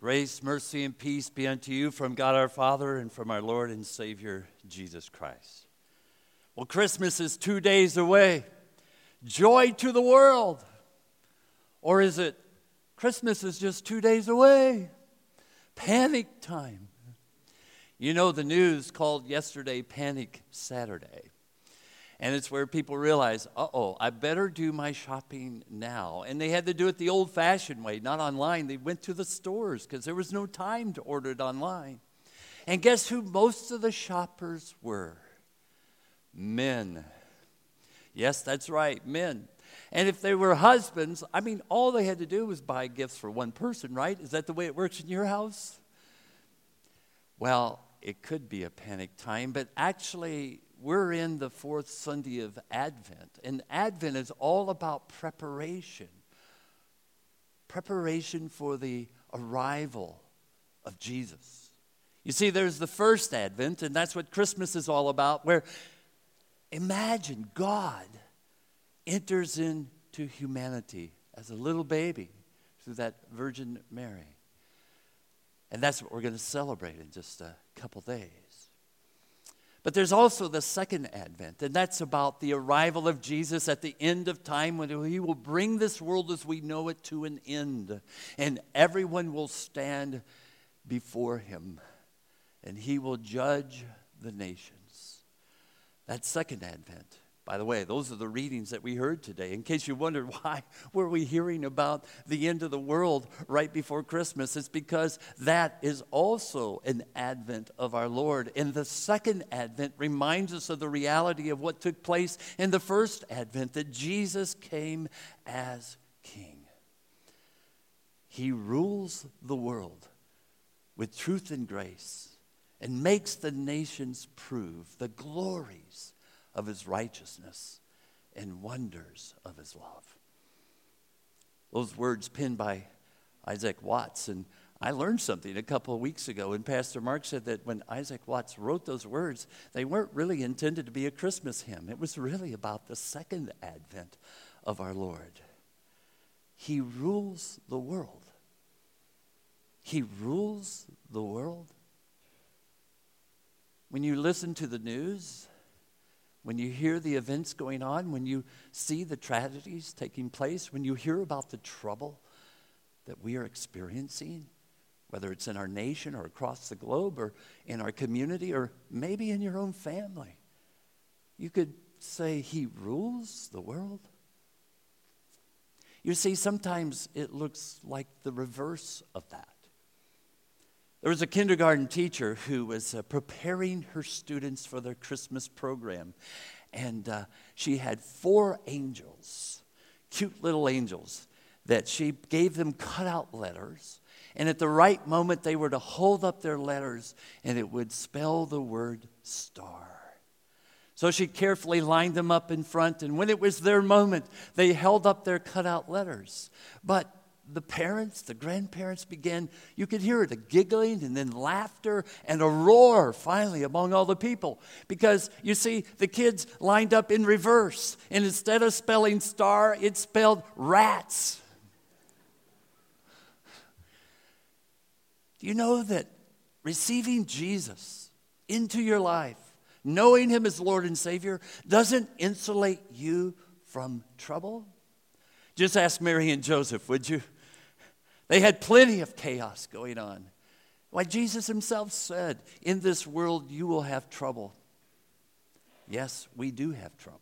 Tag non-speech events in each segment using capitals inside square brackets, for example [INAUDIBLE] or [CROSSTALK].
Grace, mercy, and peace be unto you from God our Father and from our Lord and Savior Jesus Christ. Well, Christmas is two days away. Joy to the world. Or is it Christmas is just two days away? Panic time. You know, the news called yesterday Panic Saturday. And it's where people realize, uh oh, I better do my shopping now. And they had to do it the old fashioned way, not online. They went to the stores because there was no time to order it online. And guess who most of the shoppers were? Men. Yes, that's right, men. And if they were husbands, I mean, all they had to do was buy gifts for one person, right? Is that the way it works in your house? Well, it could be a panic time, but actually, we're in the fourth Sunday of Advent, and Advent is all about preparation preparation for the arrival of Jesus. You see, there's the first Advent, and that's what Christmas is all about, where imagine God enters into humanity as a little baby through that Virgin Mary. And that's what we're going to celebrate in just a couple days. But there's also the second advent, and that's about the arrival of Jesus at the end of time when he will bring this world as we know it to an end. And everyone will stand before him, and he will judge the nations. That second advent. By the way, those are the readings that we heard today. In case you wondered [LAUGHS] why were we hearing about the end of the world right before Christmas, it's because that is also an advent of our Lord. And the second advent reminds us of the reality of what took place in the first advent that Jesus came as king. He rules the world with truth and grace and makes the nations prove the glories of his righteousness and wonders of his love. Those words penned by Isaac Watts, and I learned something a couple of weeks ago, and Pastor Mark said that when Isaac Watts wrote those words, they weren't really intended to be a Christmas hymn. It was really about the second advent of our Lord. He rules the world. He rules the world. When you listen to the news, when you hear the events going on, when you see the tragedies taking place, when you hear about the trouble that we are experiencing, whether it's in our nation or across the globe or in our community or maybe in your own family, you could say, He rules the world. You see, sometimes it looks like the reverse of that. There was a kindergarten teacher who was uh, preparing her students for their Christmas program. And uh, she had four angels, cute little angels, that she gave them cutout letters. And at the right moment, they were to hold up their letters and it would spell the word star. So she carefully lined them up in front. And when it was their moment, they held up their cutout letters. But the parents, the grandparents began, you could hear it, a giggling and then laughter and a roar finally among all the people. Because you see, the kids lined up in reverse. And instead of spelling star, it spelled rats. Do you know that receiving Jesus into your life, knowing Him as Lord and Savior, doesn't insulate you from trouble? Just ask Mary and Joseph, would you? They had plenty of chaos going on. Why, Jesus himself said, In this world you will have trouble. Yes, we do have trouble.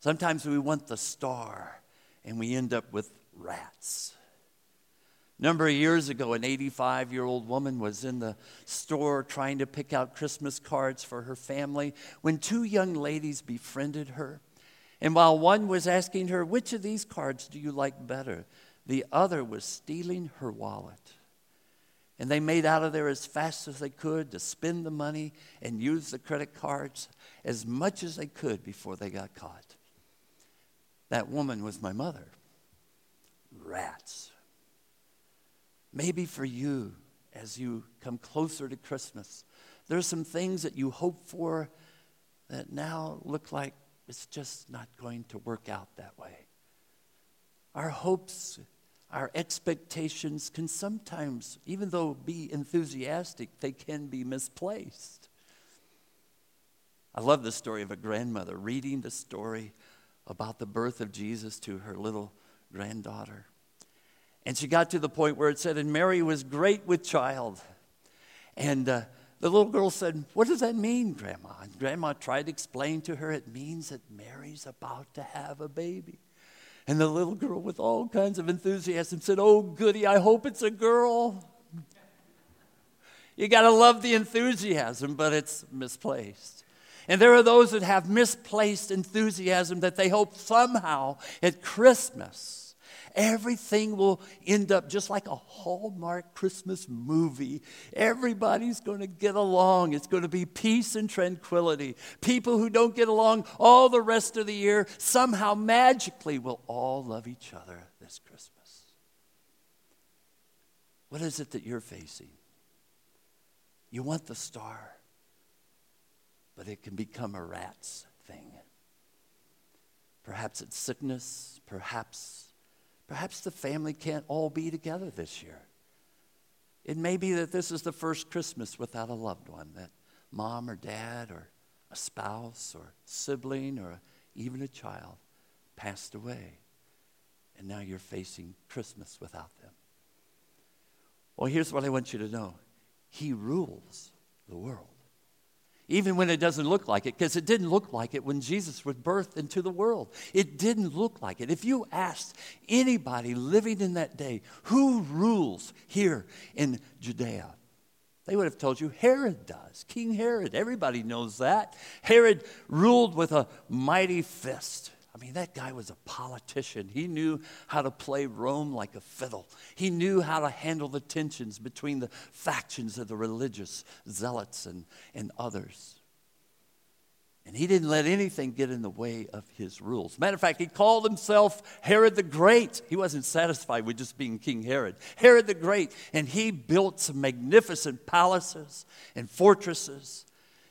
Sometimes we want the star and we end up with rats. A number of years ago, an 85 year old woman was in the store trying to pick out Christmas cards for her family when two young ladies befriended her. And while one was asking her, Which of these cards do you like better? The other was stealing her wallet. And they made out of there as fast as they could to spend the money and use the credit cards as much as they could before they got caught. That woman was my mother. Rats. Maybe for you, as you come closer to Christmas, there's some things that you hope for that now look like it's just not going to work out that way. Our hopes our expectations can sometimes, even though be enthusiastic, they can be misplaced. I love the story of a grandmother reading the story about the birth of Jesus to her little granddaughter. And she got to the point where it said, And Mary was great with child. And uh, the little girl said, What does that mean, Grandma? And Grandma tried to explain to her, It means that Mary's about to have a baby. And the little girl, with all kinds of enthusiasm, said, Oh, goody, I hope it's a girl. You got to love the enthusiasm, but it's misplaced. And there are those that have misplaced enthusiasm that they hope somehow at Christmas Everything will end up just like a Hallmark Christmas movie. Everybody's going to get along. It's going to be peace and tranquility. People who don't get along all the rest of the year somehow magically will all love each other this Christmas. What is it that you're facing? You want the star, but it can become a rat's thing. Perhaps it's sickness, perhaps Perhaps the family can't all be together this year. It may be that this is the first Christmas without a loved one, that mom or dad or a spouse or sibling or even a child passed away. And now you're facing Christmas without them. Well, here's what I want you to know He rules the world even when it doesn't look like it, because it didn't look like it when Jesus was birthed into the world. It didn't look like it. If you asked anybody living in that day, who rules here in Judea? They would have told you Herod does, King Herod. Everybody knows that. Herod ruled with a mighty fist. I mean, that guy was a politician. He knew how to play Rome like a fiddle. He knew how to handle the tensions between the factions of the religious zealots and, and others. And he didn't let anything get in the way of his rules. Matter of fact, he called himself Herod the Great. He wasn't satisfied with just being King Herod. Herod the Great. And he built some magnificent palaces and fortresses.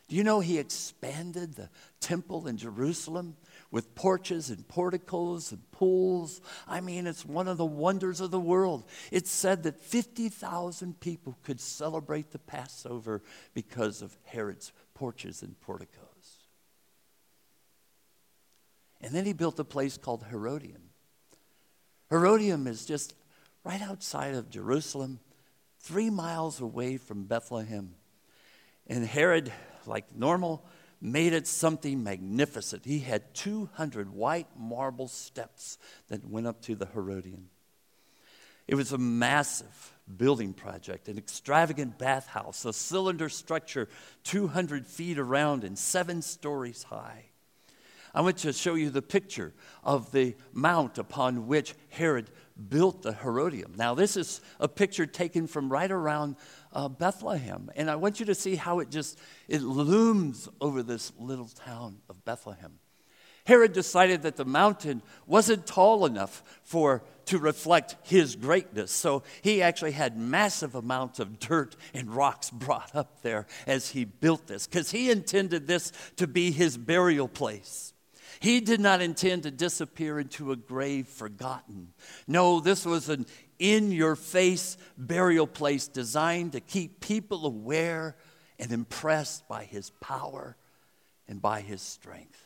Do you know he expanded the temple in Jerusalem with porches and porticos and pools. I mean, it's one of the wonders of the world. It's said that 50,000 people could celebrate the Passover because of Herod's porches and porticos. And then he built a place called Herodium. Herodium is just right outside of Jerusalem, three miles away from Bethlehem. And Herod, like normal made it something magnificent. He had 200 white marble steps that went up to the Herodium. It was a massive building project, an extravagant bathhouse, a cylinder structure 200 feet around and seven stories high. I want to show you the picture of the mount upon which Herod built the Herodium. Now, this is a picture taken from right around uh, Bethlehem, and I want you to see how it just it looms over this little town of Bethlehem. Herod decided that the mountain wasn't tall enough for to reflect his greatness. So he actually had massive amounts of dirt and rocks brought up there as he built this because he intended this to be his burial place. He did not intend to disappear into a grave forgotten. No, this was an in your face burial place designed to keep people aware and impressed by his power and by his strength.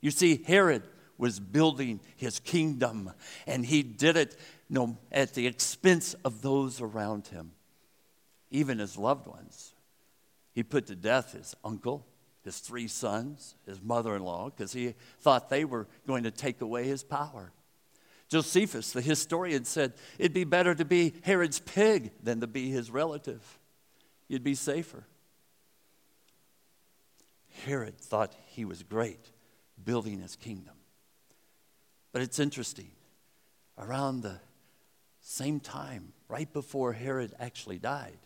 You see, Herod was building his kingdom, and he did it you know, at the expense of those around him, even his loved ones. He put to death his uncle, his three sons, his mother in law, because he thought they were going to take away his power. Josephus, the historian, said it'd be better to be Herod's pig than to be his relative. You'd be safer. Herod thought he was great building his kingdom. But it's interesting. Around the same time, right before Herod actually died,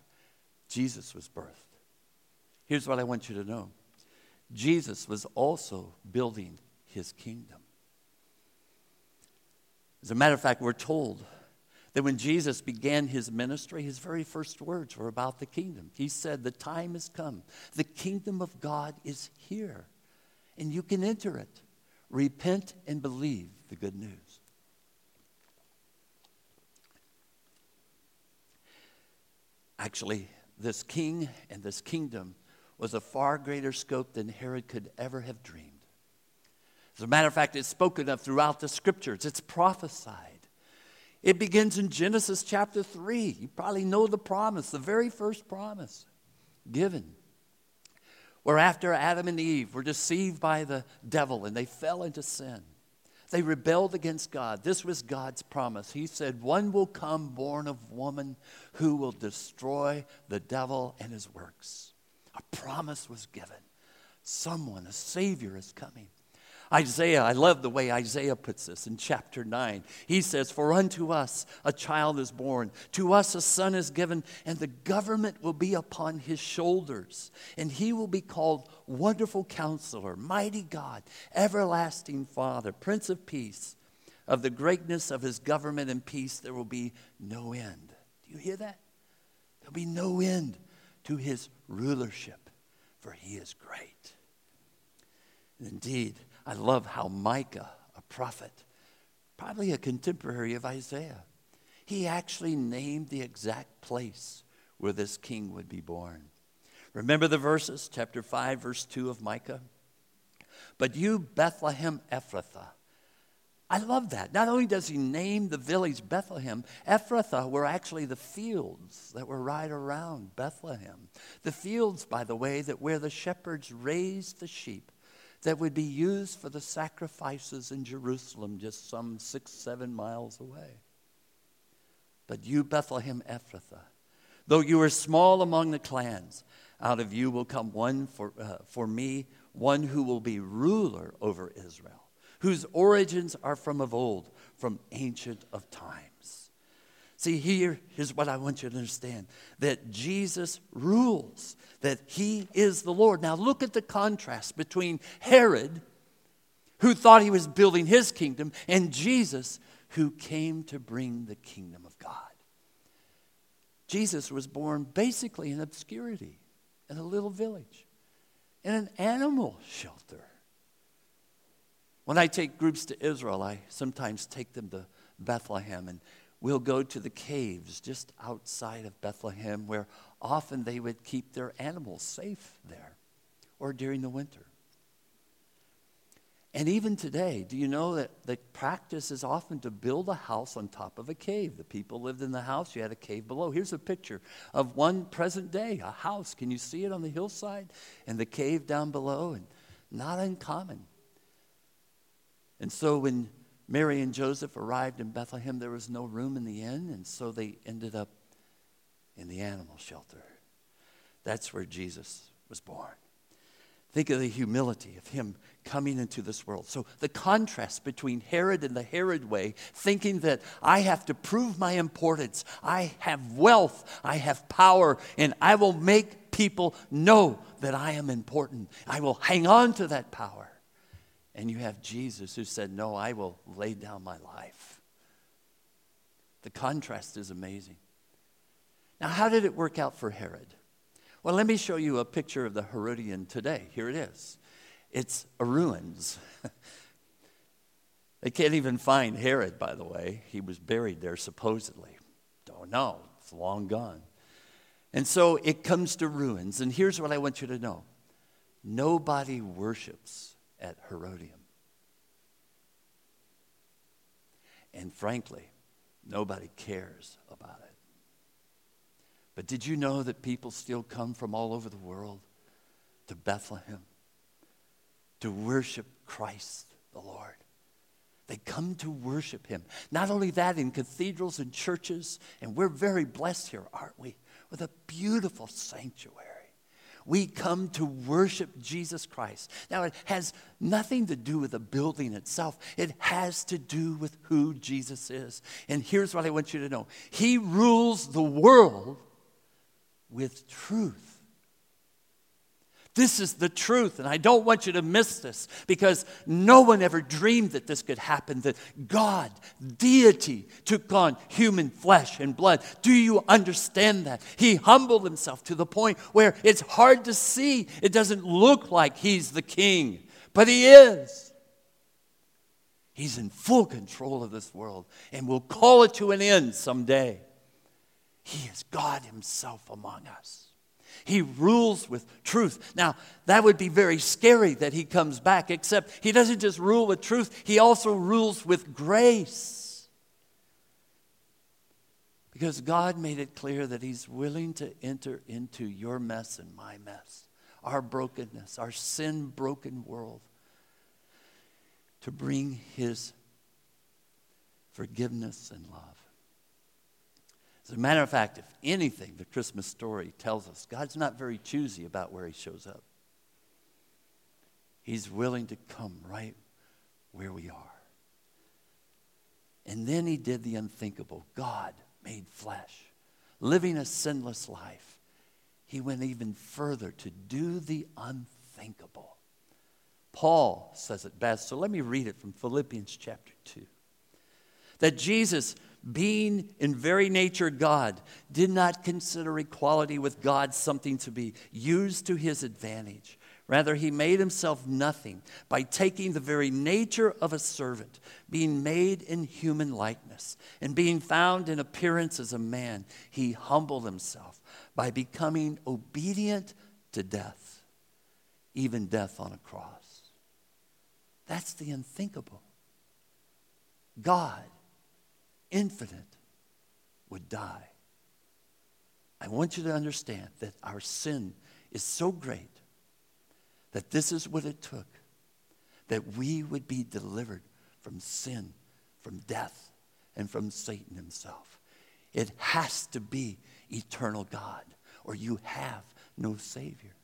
Jesus was birthed. Here's what I want you to know Jesus was also building his kingdom. As a matter of fact, we're told that when Jesus began his ministry, his very first words were about the kingdom. He said, The time has come, the kingdom of God is here, and you can enter it. Repent and believe the good news. Actually, this king and this kingdom was a far greater scope than Herod could ever have dreamed. As a matter of fact, it's spoken of throughout the scriptures, it's prophesied. It begins in Genesis chapter 3. You probably know the promise, the very first promise given. Where after Adam and Eve were deceived by the devil and they fell into sin, they rebelled against God. This was God's promise. He said, One will come born of woman who will destroy the devil and his works. A promise was given. Someone, a Savior, is coming. Isaiah, I love the way Isaiah puts this in chapter 9. He says, For unto us a child is born, to us a son is given, and the government will be upon his shoulders. And he will be called Wonderful Counselor, Mighty God, Everlasting Father, Prince of Peace. Of the greatness of his government and peace, there will be no end. Do you hear that? There'll be no end to his rulership, for he is great. And indeed, I love how Micah, a prophet, probably a contemporary of Isaiah, he actually named the exact place where this king would be born. Remember the verses, chapter 5, verse 2 of Micah? But you, Bethlehem Ephrathah, I love that. Not only does he name the village Bethlehem, Ephrathah were actually the fields that were right around Bethlehem. The fields, by the way, that where the shepherds raised the sheep that would be used for the sacrifices in Jerusalem, just some six, seven miles away. But you, Bethlehem Ephrathah, though you are small among the clans, out of you will come one for, uh, for me, one who will be ruler over Israel, whose origins are from of old, from ancient of times. See, here, here's what I want you to understand that Jesus rules that he is the Lord. Now, look at the contrast between Herod, who thought he was building his kingdom, and Jesus, who came to bring the kingdom of God. Jesus was born basically in obscurity in a little village, in an animal shelter. When I take groups to Israel, I sometimes take them to Bethlehem and we'll go to the caves just outside of Bethlehem where often they would keep their animals safe there or during the winter. And even today, do you know that the practice is often to build a house on top of a cave? The people lived in the house, you had a cave below. Here's a picture of one present day, a house. Can you see it on the hillside? And the cave down below, and not uncommon. And so when Mary and Joseph arrived in Bethlehem. There was no room in the inn, and so they ended up in the animal shelter. That's where Jesus was born. Think of the humility of him coming into this world. So, the contrast between Herod and the Herod way, thinking that I have to prove my importance, I have wealth, I have power, and I will make people know that I am important. I will hang on to that power. And you have Jesus who said, No, I will lay down my life. The contrast is amazing. Now, how did it work out for Herod? Well, let me show you a picture of the Herodium today. Here it is. It's a ruins. [LAUGHS] they can't even find Herod, by the way. He was buried there supposedly. Don't know. It's long gone. And so it comes to ruins. And here's what I want you to know nobody worships at Herodium. And frankly, nobody cares about it. But did you know that people still come from all over the world to Bethlehem to worship Christ the Lord? They come to worship him. Not only that, in cathedrals and churches, and we're very blessed here, aren't we? With a beautiful sanctuary. We come to worship Jesus Christ. Now, it has nothing to do with the building itself, it has to do with who Jesus is. And here's what I want you to know He rules the world with truth. This is the truth, and I don't want you to miss this because no one ever dreamed that this could happen that God, deity, took on human flesh and blood. Do you understand that? He humbled himself to the point where it's hard to see. It doesn't look like he's the king, but he is. He's in full control of this world and will call it to an end someday. He is God Himself among us. He rules with truth. Now, that would be very scary that He comes back, except He doesn't just rule with truth, He also rules with grace. Because God made it clear that He's willing to enter into your mess and my mess, our brokenness, our sin broken world, to bring His forgiveness and love. As a matter of fact, if anything, the Christmas story tells us God's not very choosy about where He shows up. He's willing to come right where we are. And then He did the unthinkable God made flesh, living a sinless life. He went even further to do the unthinkable. Paul says it best, so let me read it from Philippians chapter 2. That Jesus being in very nature God, did not consider equality with God something to be used to his advantage. Rather, he made himself nothing by taking the very nature of a servant, being made in human likeness, and being found in appearance as a man. He humbled himself by becoming obedient to death, even death on a cross. That's the unthinkable. God infinite, would die. I want you to understand that our sin is so great that this is what it took that we would be delivered from sin, from death, and from Satan himself. It has to be eternal God, or you have no Savior.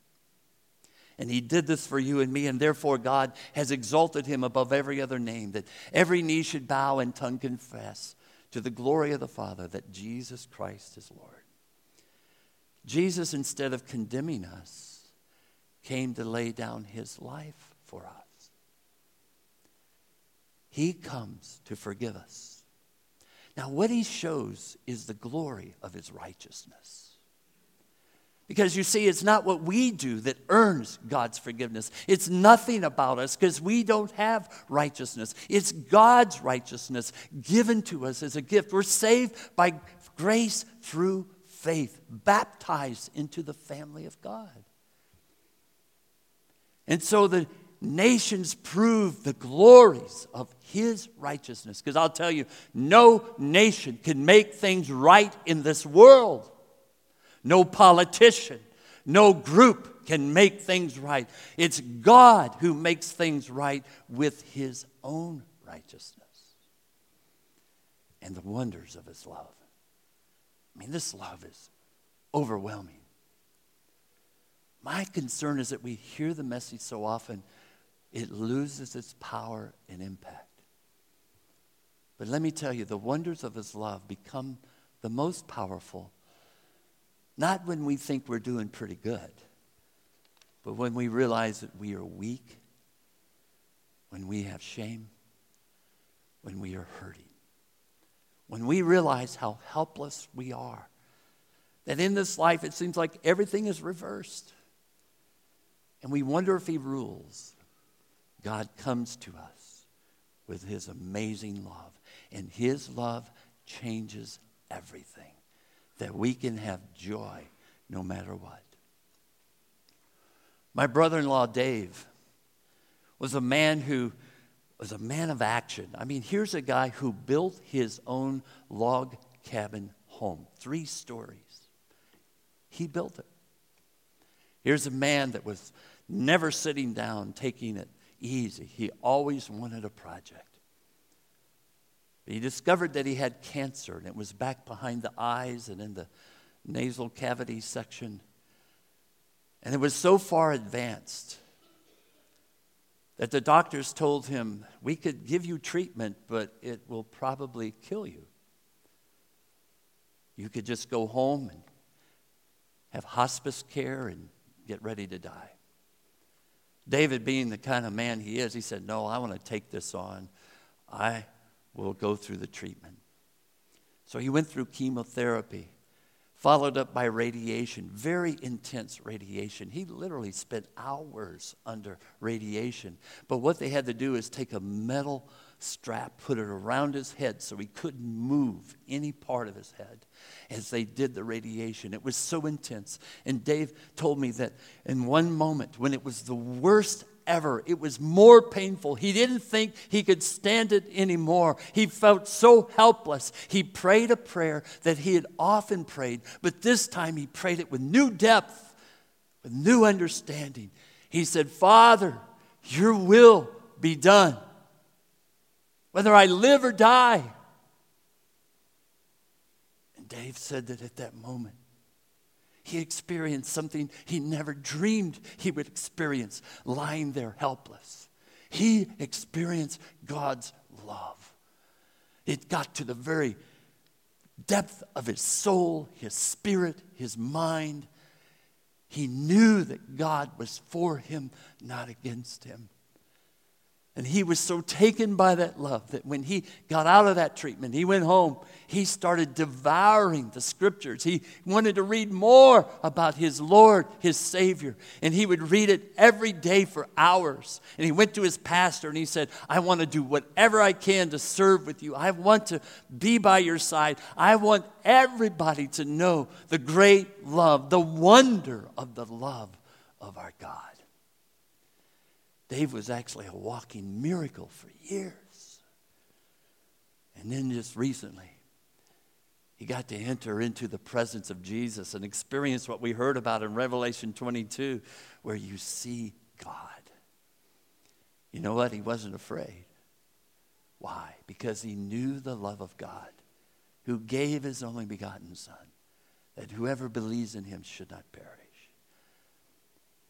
And he did this for you and me, and therefore God has exalted him above every other name, that every knee should bow and tongue confess to the glory of the Father that Jesus Christ is Lord. Jesus, instead of condemning us, came to lay down his life for us. He comes to forgive us. Now, what he shows is the glory of his righteousness. Because you see, it's not what we do that earns God's forgiveness. It's nothing about us because we don't have righteousness. It's God's righteousness given to us as a gift. We're saved by grace through faith, baptized into the family of God. And so the nations prove the glories of his righteousness. Because I'll tell you, no nation can make things right in this world. No politician, no group can make things right. It's God who makes things right with his own righteousness and the wonders of his love. I mean, this love is overwhelming. My concern is that we hear the message so often, it loses its power and impact. But let me tell you, the wonders of his love become the most powerful not when we think we're doing pretty good, but when we realize that we are weak, when we have shame, when we are hurting, when we realize how helpless we are. That in this life it seems like everything is reversed. And we wonder if He rules. God comes to us with His amazing love, and His love changes everything that we can have joy no matter what. My brother in law, Dave, was a man who was a man of action. I mean, here's a guy who built his own log cabin home, three stories. He built it. Here's a man that was never sitting down, taking it easy. He always wanted a project. He discovered that he had cancer, and it was back behind the eyes and in the nasal cavity section. And it was so far advanced that the doctors told him, We could give you treatment, but it will probably kill you. You could just go home and have hospice care and get ready to die. David, being the kind of man he is, he said, No, I want to take this on. I will go through the treatment. So he went through chemotherapy, followed up by radiation, very intense radiation. He literally spent hours under radiation. But what they had to do is take a metal strap, put it around his head so he couldn't move any part of his head as they did the radiation. It was so intense. And Dave told me that in one moment, when it was the worst ever, it was more painful. He didn't think he could stand it anymore. He felt so helpless. He prayed a prayer that he had often prayed, but this time he prayed it with new depth, with new understanding. He said, Father, your will be done whether I live or die. And Dave said that at that moment, he experienced something he never dreamed he would experience lying there helpless. He experienced God's love. It got to the very depth of his soul, his spirit, his mind. He knew that God was for him, not against him. And he was so taken by that love that when he got out of that treatment, he went home, he started devouring the scriptures. He wanted to read more about his Lord, his Savior. And he would read it every day for hours. And he went to his pastor and he said, I want to do whatever I can to serve with you. I want to be by your side. I want everybody to know the great love, the wonder of the love of our God. Dave was actually a walking miracle for years. And then just recently, he got to enter into the presence of Jesus and experience what we heard about in Revelation 22, where you see God. You know what? He wasn't afraid. Why? Because he knew the love of God, who gave his only begotten Son, that whoever believes in him should not perish.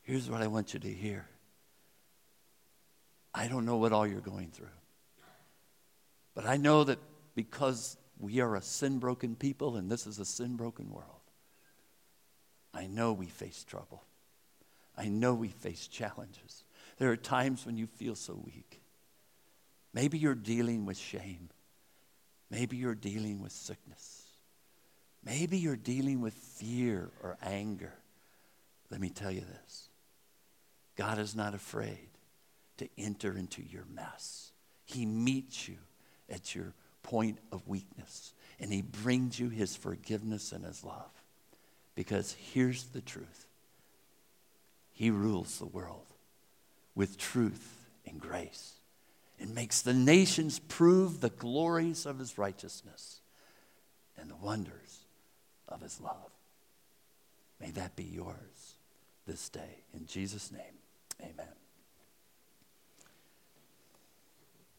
Here's what I want you to hear I don't know what all you're going through. But I know that because we are a sin broken people and this is a sin broken world, I know we face trouble. I know we face challenges. There are times when you feel so weak. Maybe you're dealing with shame. Maybe you're dealing with sickness. Maybe you're dealing with fear or anger. Let me tell you this God is not afraid to enter into your mess. He meets you at your point of weakness, and He brings you His forgiveness and His love. Because here's the truth He rules the world with truth and grace and makes the nations prove the glories of His righteousness and the wonders of His love. May that be yours this day. In Jesus' name, amen.